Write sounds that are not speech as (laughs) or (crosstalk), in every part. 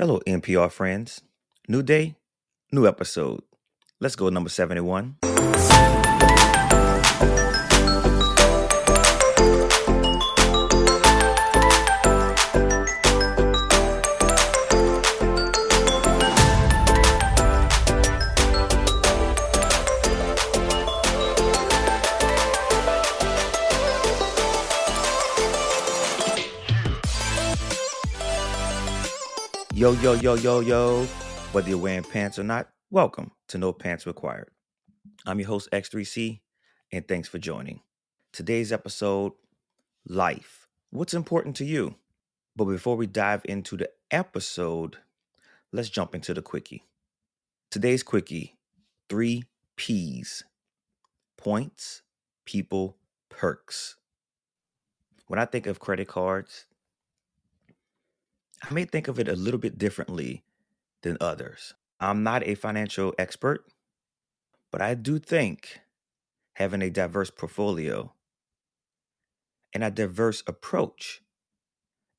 Hello, NPR friends. New day, new episode. Let's go, number 71. Yo, yo, yo, yo. Whether you're wearing pants or not, welcome to No Pants Required. I'm your host, X3C, and thanks for joining. Today's episode Life. What's important to you? But before we dive into the episode, let's jump into the quickie. Today's quickie three P's points, people, perks. When I think of credit cards, I may think of it a little bit differently than others. I'm not a financial expert, but I do think having a diverse portfolio and a diverse approach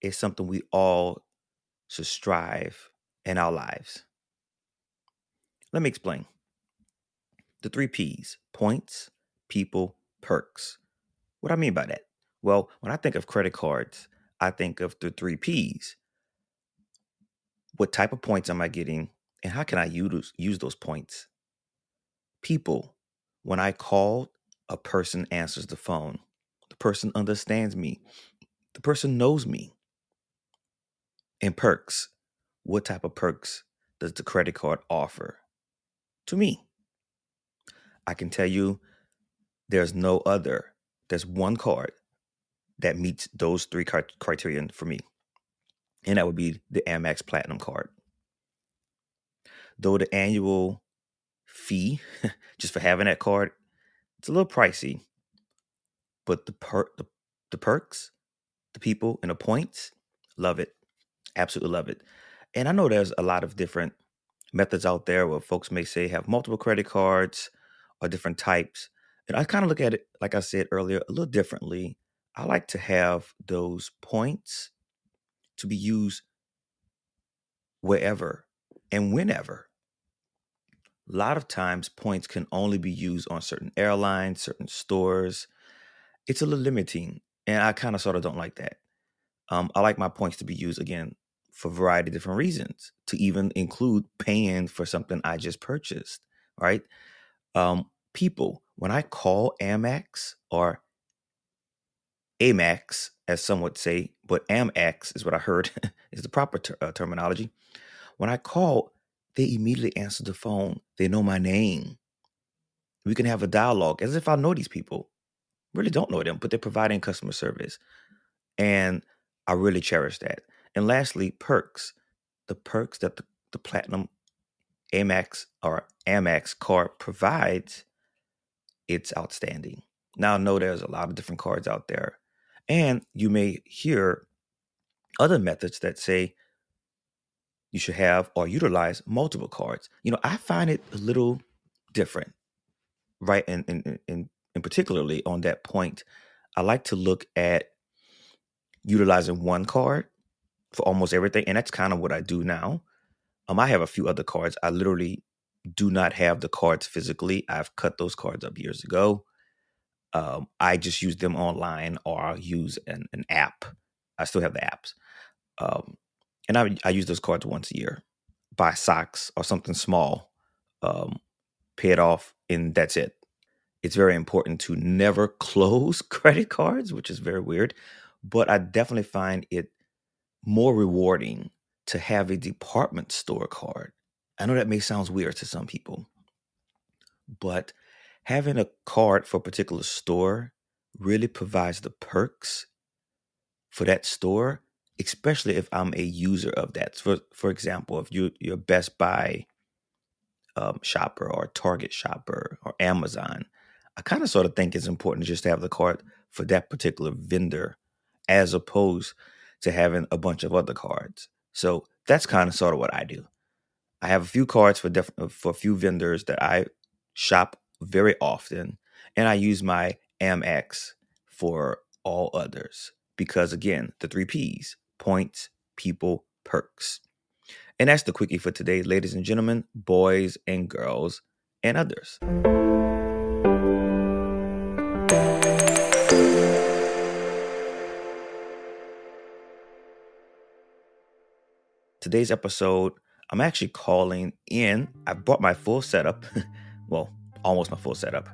is something we all should strive in our lives. Let me explain. The three P's points, people, perks. What do I mean by that? Well, when I think of credit cards, I think of the three P's what type of points am I getting? And how can I use, use those points? People, when I call, a person answers the phone. The person understands me. The person knows me. And perks, what type of perks does the credit card offer to me? I can tell you there's no other, there's one card that meets those three criteria for me and that would be the Amex Platinum card. Though the annual fee (laughs) just for having that card, it's a little pricey, but the per the, the perks, the people and the points, love it. Absolutely love it. And I know there's a lot of different methods out there where folks may say have multiple credit cards or different types. And I kind of look at it, like I said earlier, a little differently. I like to have those points to be used wherever and whenever. A lot of times, points can only be used on certain airlines, certain stores. It's a little limiting, and I kind of sort of don't like that. Um, I like my points to be used again for a variety of different reasons, to even include paying for something I just purchased, right? Um, people, when I call Amex or Amex, as some would say, but Amex is what I heard (laughs) is the proper ter- uh, terminology. When I call, they immediately answer the phone. They know my name. We can have a dialogue as if I know these people. Really don't know them, but they're providing customer service. And I really cherish that. And lastly, perks. The perks that the, the Platinum Amex or Amex card provides, it's outstanding. Now I know there's a lot of different cards out there and you may hear other methods that say you should have or utilize multiple cards. You know, I find it a little different, right? And and, and particularly on that point, I like to look at utilizing one card for almost everything, and that's kind of what I do now. Um, I have a few other cards. I literally do not have the cards physically. I've cut those cards up years ago um, I just use them online or I'll use an, an app. I still have the apps. Um, and I, I use those cards once a year. Buy socks or something small, um, pay it off, and that's it. It's very important to never (laughs) close credit cards, which is very weird. But I definitely find it more rewarding to have a department store card. I know that may sound weird to some people, but having a card for a particular store really provides the perks for that store, especially if I'm a user of that. For for example, if you you're Best Buy um, shopper or Target shopper or Amazon, I kind of sort of think it's important just to have the card for that particular vendor as opposed to having a bunch of other cards. So that's kind of sort of what I do. I have a few cards for def- for a few vendors that I shop very often, and I use my Amex for all others because, again, the three P's points, people, perks. And that's the quickie for today, ladies and gentlemen, boys and girls, and others. Today's episode, I'm actually calling in. I brought my full setup, (laughs) well, almost my full setup,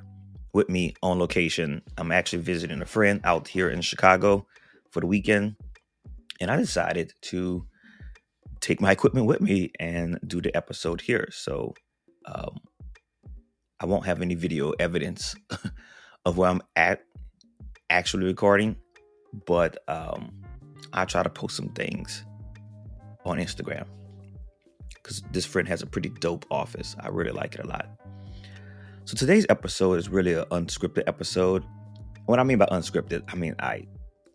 with me on location. I'm actually visiting a friend out here in Chicago for the weekend. And I decided to take my equipment with me and do the episode here. So um, I won't have any video evidence (laughs) of where I'm at actually recording, but um, I try to post some things on Instagram because this friend has a pretty dope office. I really like it a lot. So today's episode is really an unscripted episode. What I mean by unscripted, I mean I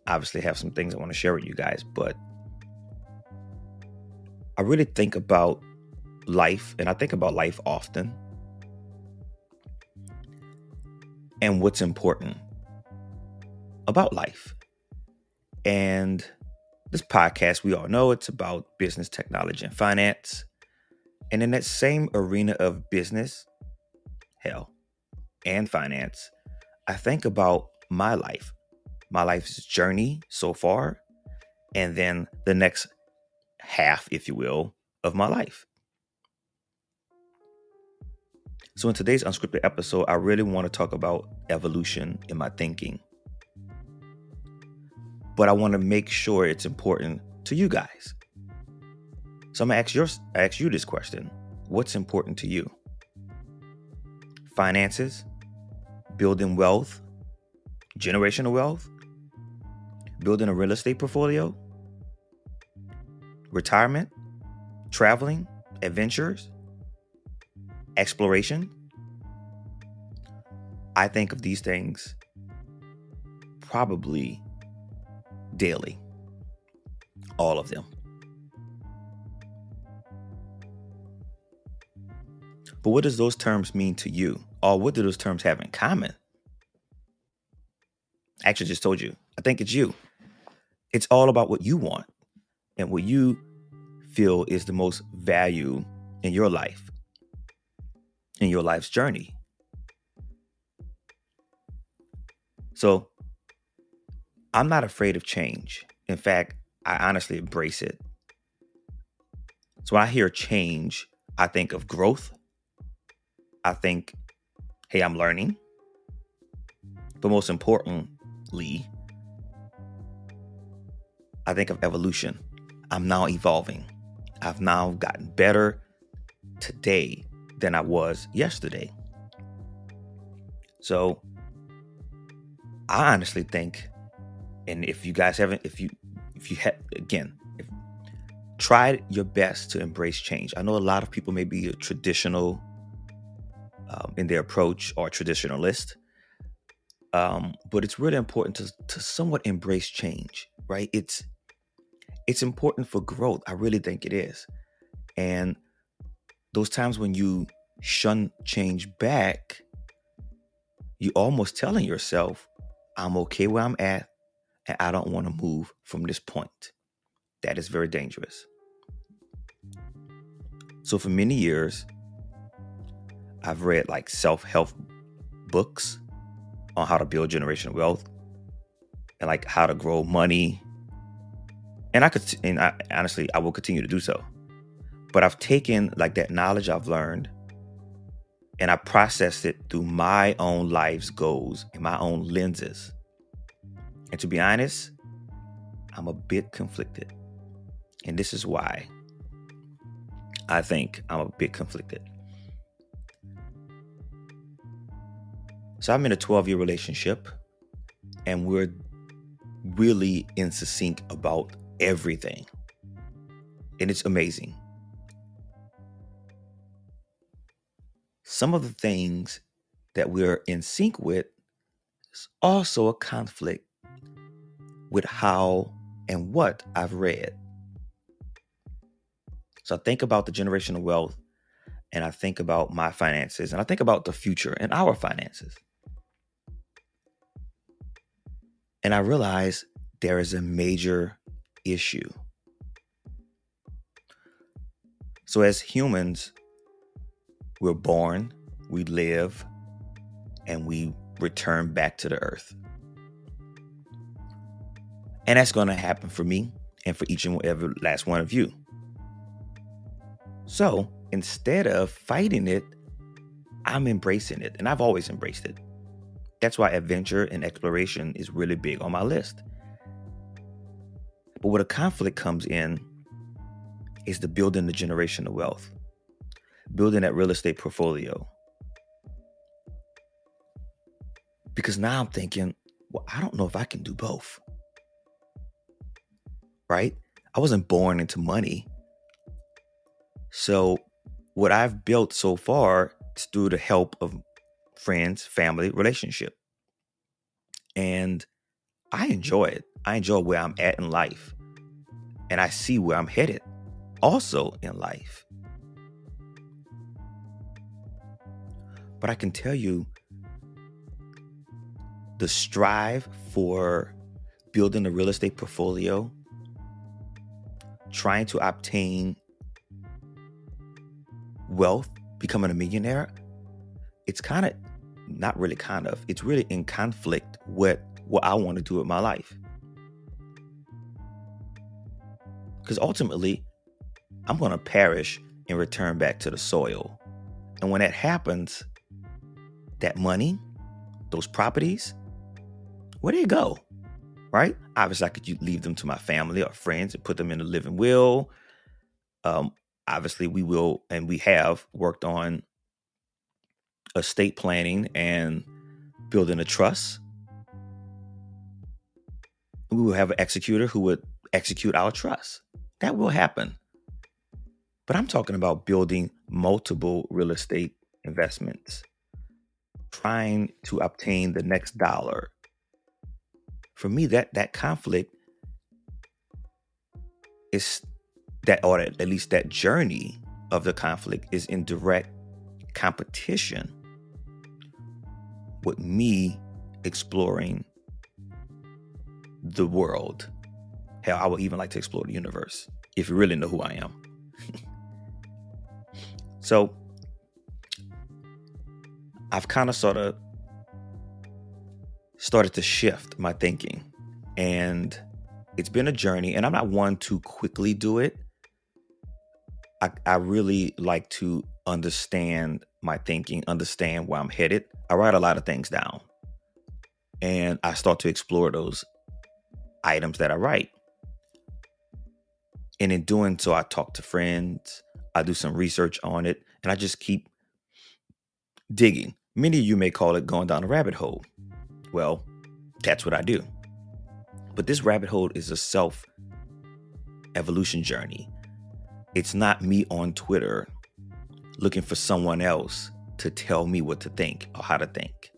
obviously have some things I want to share with you guys, but I really think about life and I think about life often and what's important about life. And this podcast, we all know it's about business, technology, and finance. And in that same arena of business, hell, and finance, I think about my life, my life's journey so far, and then the next half, if you will, of my life. So, in today's unscripted episode, I really want to talk about evolution in my thinking. But I want to make sure it's important to you guys. So I'm gonna ask your ask you this question. What's important to you? Finances, building wealth, generational wealth, building a real estate portfolio, retirement, traveling, adventures, exploration. I think of these things probably daily. All of them. But what does those terms mean to you? Or what do those terms have in common? I actually just told you. I think it's you. It's all about what you want and what you feel is the most value in your life, in your life's journey. So I'm not afraid of change. In fact, I honestly embrace it. So when I hear change, I think of growth. I think, hey, I'm learning. But most importantly, I think of evolution. I'm now evolving. I've now gotten better today than I was yesterday. So I honestly think, and if you guys haven't, if you, if you have, again, if, try your best to embrace change. I know a lot of people may be a traditional um, in their approach or traditionalist, um, but it's really important to to somewhat embrace change, right? It's it's important for growth. I really think it is. And those times when you shun change back, you're almost telling yourself, I'm okay where I'm at, and I don't want to move from this point. That is very dangerous. So, for many years, I've read like self help books on how to build generational wealth and like how to grow money and I could, and I, honestly, I will continue to do so. But I've taken like that knowledge I've learned and I processed it through my own life's goals and my own lenses. And to be honest, I'm a bit conflicted. And this is why I think I'm a bit conflicted. So I'm in a 12 year relationship and we're really in sync about everything. And it's amazing. Some of the things that we're in sync with is also a conflict with how and what I've read. So I think about the generational wealth and I think about my finances and I think about the future and our finances. And I realize there is a major issue. So, as humans, we're born, we live, and we return back to the earth. And that's going to happen for me and for each and every last one of you. So instead of fighting it, I'm embracing it. And I've always embraced it. That's why adventure and exploration is really big on my list. But where the conflict comes in is the building the generational wealth, building that real estate portfolio. Because now I'm thinking, well, I don't know if I can do both right? I wasn't born into money. So, what I've built so far is through the help of friends, family, relationship. And I enjoy it. I enjoy where I'm mm-hmm. at in life. And I see where I'm headed also in life. But I can tell you the strive for building a real estate portfolio trying to obtain wealth, becoming a millionaire, it's kind of not really kind of, it's really in conflict with what I want to do with my life. Because ultimately, I'm going to perish and return back to the soil. And when that happens, that money, those properties, where do they go? right? Obviously, I could leave them to my family or friends and put them in a living will. Um, obviously, we will and we have worked on estate planning and building a trust. We will have an executor who would execute our trust. That will happen. But I'm talking about building multiple real estate investments, trying to obtain the next dollar, for me that that conflict is that or at least that journey of the conflict is in direct competition with me exploring the world. Hell, I would even like to explore the universe if you really know who I am. (laughs) so I've kind of sort of started to shift my thinking. And it's been a journey, and I'm not one to quickly do it. I, I really like to understand my thinking, understand where I'm headed. I write a lot of things down and I start to explore those items that I write. And in doing so, I talk to friends, I do some research on it, and I just keep digging. Many of you may call it going down a rabbit hole. Well, that's what I do. But this rabbit hole is a self evolution journey. It's not me on Twitter looking for someone else to tell me what to think or how to think.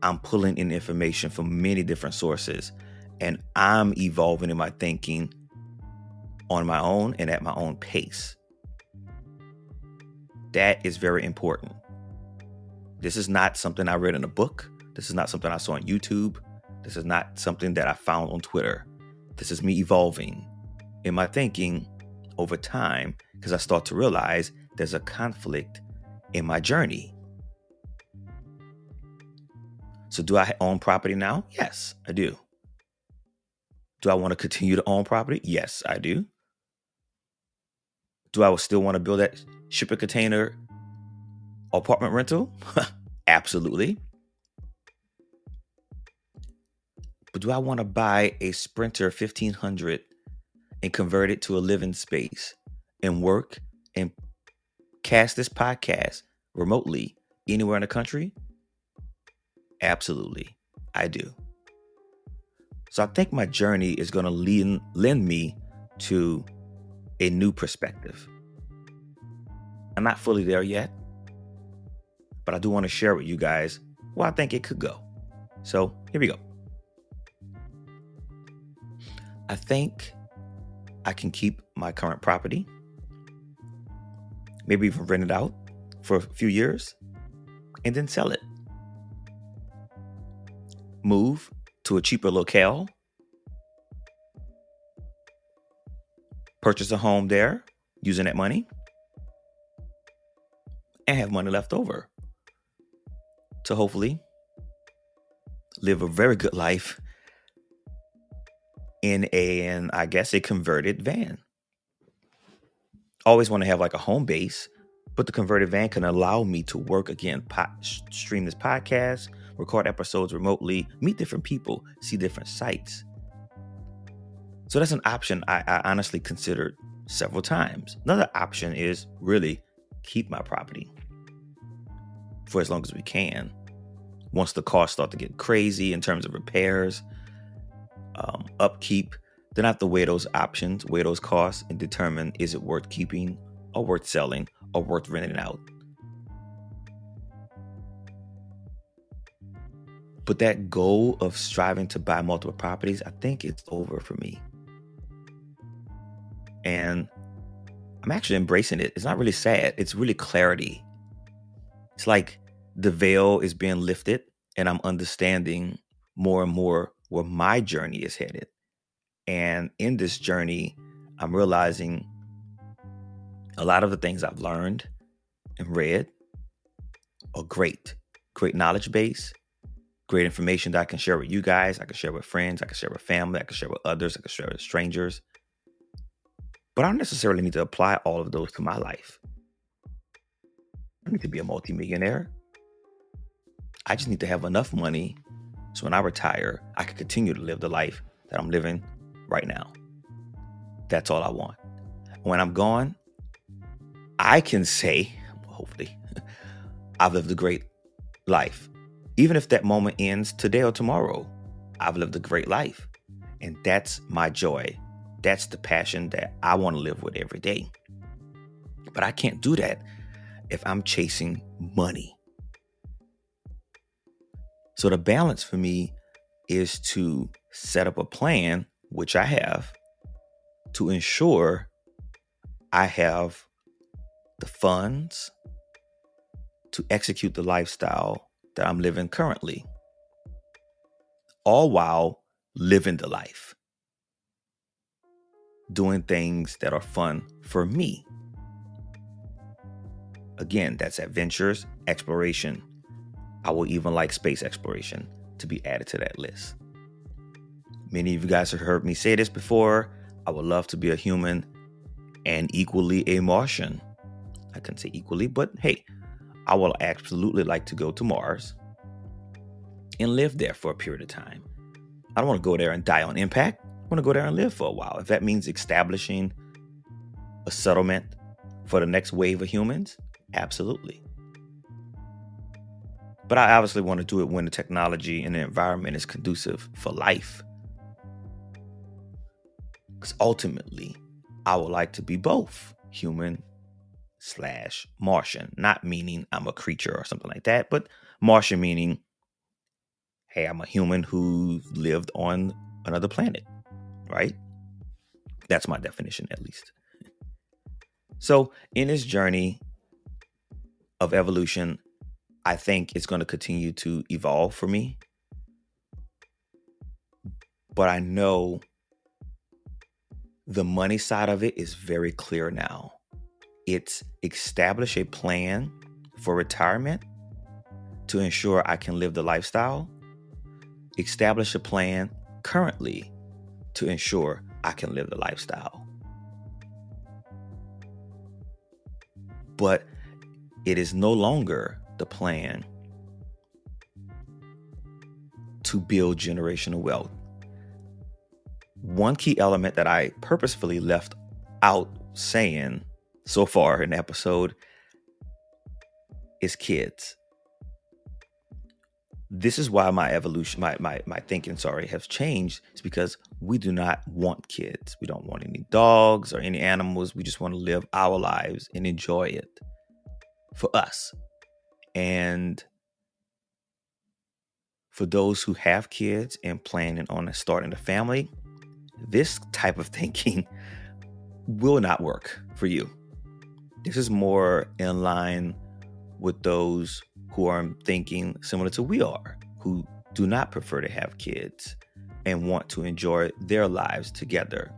I'm pulling in information from many different sources and I'm evolving in my thinking on my own and at my own pace. That is very important. This is not something I read in a book. This is not something I saw on YouTube. This is not something that I found on Twitter. This is me evolving in my thinking over time because I start to realize there's a conflict in my journey. So, do I own property now? Yes, I do. Do I want to continue to own property? Yes, I do. Do I still want to build that shipping container apartment rental? (laughs) Absolutely. But do I want to buy a Sprinter 1500 and convert it to a living space and work and cast this podcast remotely anywhere in the country? Absolutely. I do. So I think my journey is going to lend, lend me to a new perspective. I'm not fully there yet, but I do want to share with you guys where I think it could go. So here we go. I think I can keep my current property, maybe even rent it out for a few years, and then sell it. Move to a cheaper locale, purchase a home there, using that money and have money left over to hopefully live a very good life in a, and I guess a converted van. Always want to have like a home base, but the converted van can allow me to work again, stream this podcast, record episodes remotely, meet different people, see different sights. So that's an option I, I honestly considered several times. Another option is really keep my property for as long as we can. Once the costs start to get crazy in terms of repairs, um, upkeep, then I have to weigh those options, weigh those costs, and determine is it worth keeping or worth selling or worth renting out. But that goal of striving to buy multiple properties, I think it's over for me. And I'm actually embracing it. It's not really sad, it's really clarity. It's like the veil is being lifted, and I'm understanding more and more where my journey is headed. And in this journey, I'm realizing a lot of the things I've learned and read are great, great knowledge base, great information that I can share with you guys. I can share with friends, I can share with family, I can share with others, I can share with strangers. But I don't necessarily need to apply all of those to my life. I need to be a multimillionaire. I just need to have enough money so when I retire, I can continue to live the life that I'm living right now. That's all I want. When I'm gone, I can say, hopefully, (laughs) I've lived a great life. Even if that moment ends today or tomorrow, I've lived a great life. And that's my joy. That's the passion that I want to live with every day. But I can't do that if I'm chasing money. So the balance for me is to set up a plan, which I have, to ensure I have the funds to execute the lifestyle that I'm living currently, all while living the life, doing things that are fun for me. Again, that's adventures, exploration. I will even like space exploration to be added to that list. Many of you guys have heard me say this before. I would love to be a human and equally a Martian. I can say equally, but hey, I will absolutely like to go to Mars and live there for a period of time. I don't want to go there and die on impact. I want to go there and live for a while. If that means establishing a settlement for the next wave of humans, absolutely. But I obviously want to do it when the technology and the environment is conducive for life. Because ultimately, I would like to be both human slash Martian. Not meaning I'm a creature or something like that, but Martian meaning, hey, I'm a human who lived on another planet, right? That's my definition, at least. So, in this journey of evolution, I think it's going to continue to evolve for me. But I know the money side of it is very clear now. It's establish a plan for retirement to ensure I can live the lifestyle, establish a plan currently to ensure I can live the lifestyle. But it is no longer the plan to build generational wealth one key element that I purposefully left out saying so far in the episode is kids. This is why my evolution, my my my thinking, sorry, has changed. It's because we do not want kids. We don't want any dogs or any animals. We just want to live our lives and enjoy it for us. And for those who have kids and planning on starting a family, this type of thinking (laughs) will not work for you. This is more in line with those who are thinking similar to we are, who do not prefer to have kids and want to enjoy their lives together.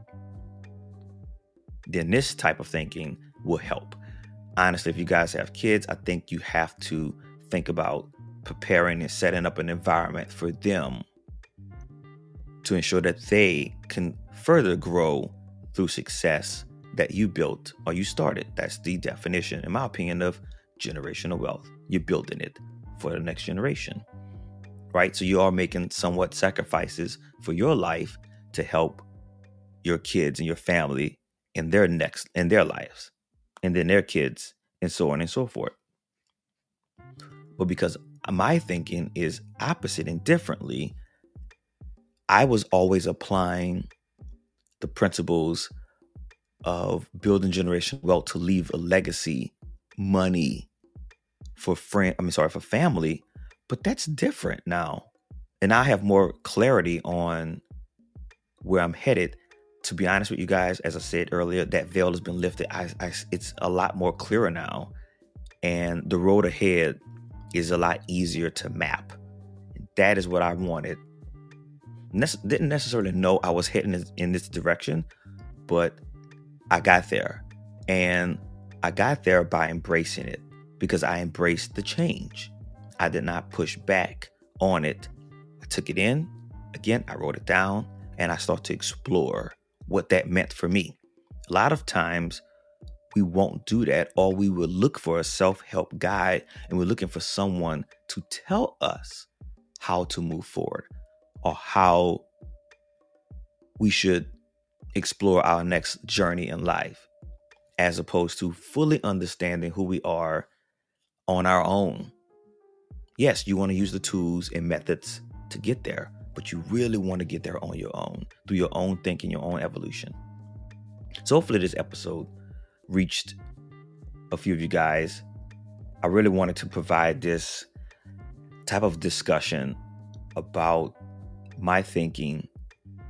then this type of thinking will help. Honestly, if you guys have kids, I think you have to think about preparing and setting up an environment for them to ensure that they can further grow through success that you built or you started. That's the definition, in my opinion, of generational wealth. You're building it for the next generation, right? So you are making somewhat sacrifices for your life to help your kids and your family in their next in their lives, and then their kids, and so on and so forth. But because my thinking is opposite and differently, I was always applying the principles of building generational wealth to leave a legacy, money for friend. I mean, sorry, for family, but that's different now, and I have more clarity on where I'm headed. To be honest with you guys, as I said earlier, that veil has been lifted. I, I, it's a lot more clearer now, and the road ahead is a lot easier to map. That is what I wanted. Didn't necessarily know I was heading in this direction, but I got there. And I got there by embracing it because I embraced the change. I did not push back on it. I took it in. Again, I wrote it down and I started to explore what that meant for me. A lot of times we won't do that, or we will look for a self help guide and we're looking for someone to tell us how to move forward or how we should explore our next journey in life as opposed to fully understanding who we are on our own. Yes, you want to use the tools and methods to get there, but you really want to get there on your own through your own thinking, your own evolution. So, hopefully, this episode reached a few of you guys. I really wanted to provide this type of discussion about my thinking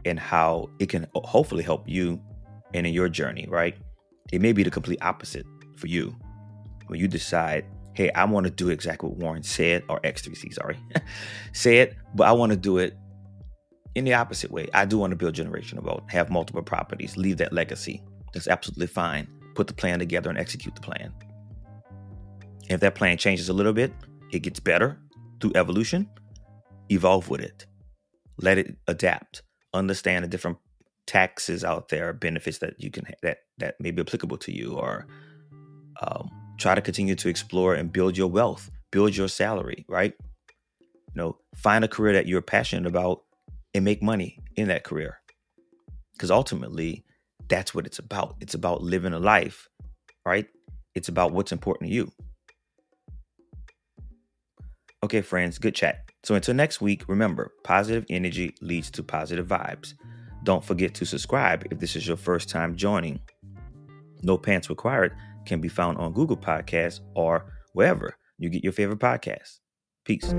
and how it can hopefully help you and in your journey, right? It may be the complete opposite for you. When you decide, hey, I want to do exactly what Warren said, or X3C, sorry, (laughs) said, but I want to do it in the opposite way. I do want to build generational wealth, have multiple properties, leave that legacy. That's absolutely fine. Put the plan together and execute the plan. if that plan changes a little bit, it gets better through evolution, evolve with it. Let it adapt understand the different taxes out there, benefits that you can that that may be applicable to you, or um, try to continue to explore and build your wealth, build your salary, right? You know, find a career that you're passionate about and make money in that career. Because ultimately, that's what it's about. It's about living a life, right? It's about what's important to you. Okay, friends, good chat. So until next week, remember positive energy leads to positive vibes. Don't forget to subscribe if this is your first time joining. No Pants Required can be found on Google Podcasts or wherever you get your favorite podcasts. Peace.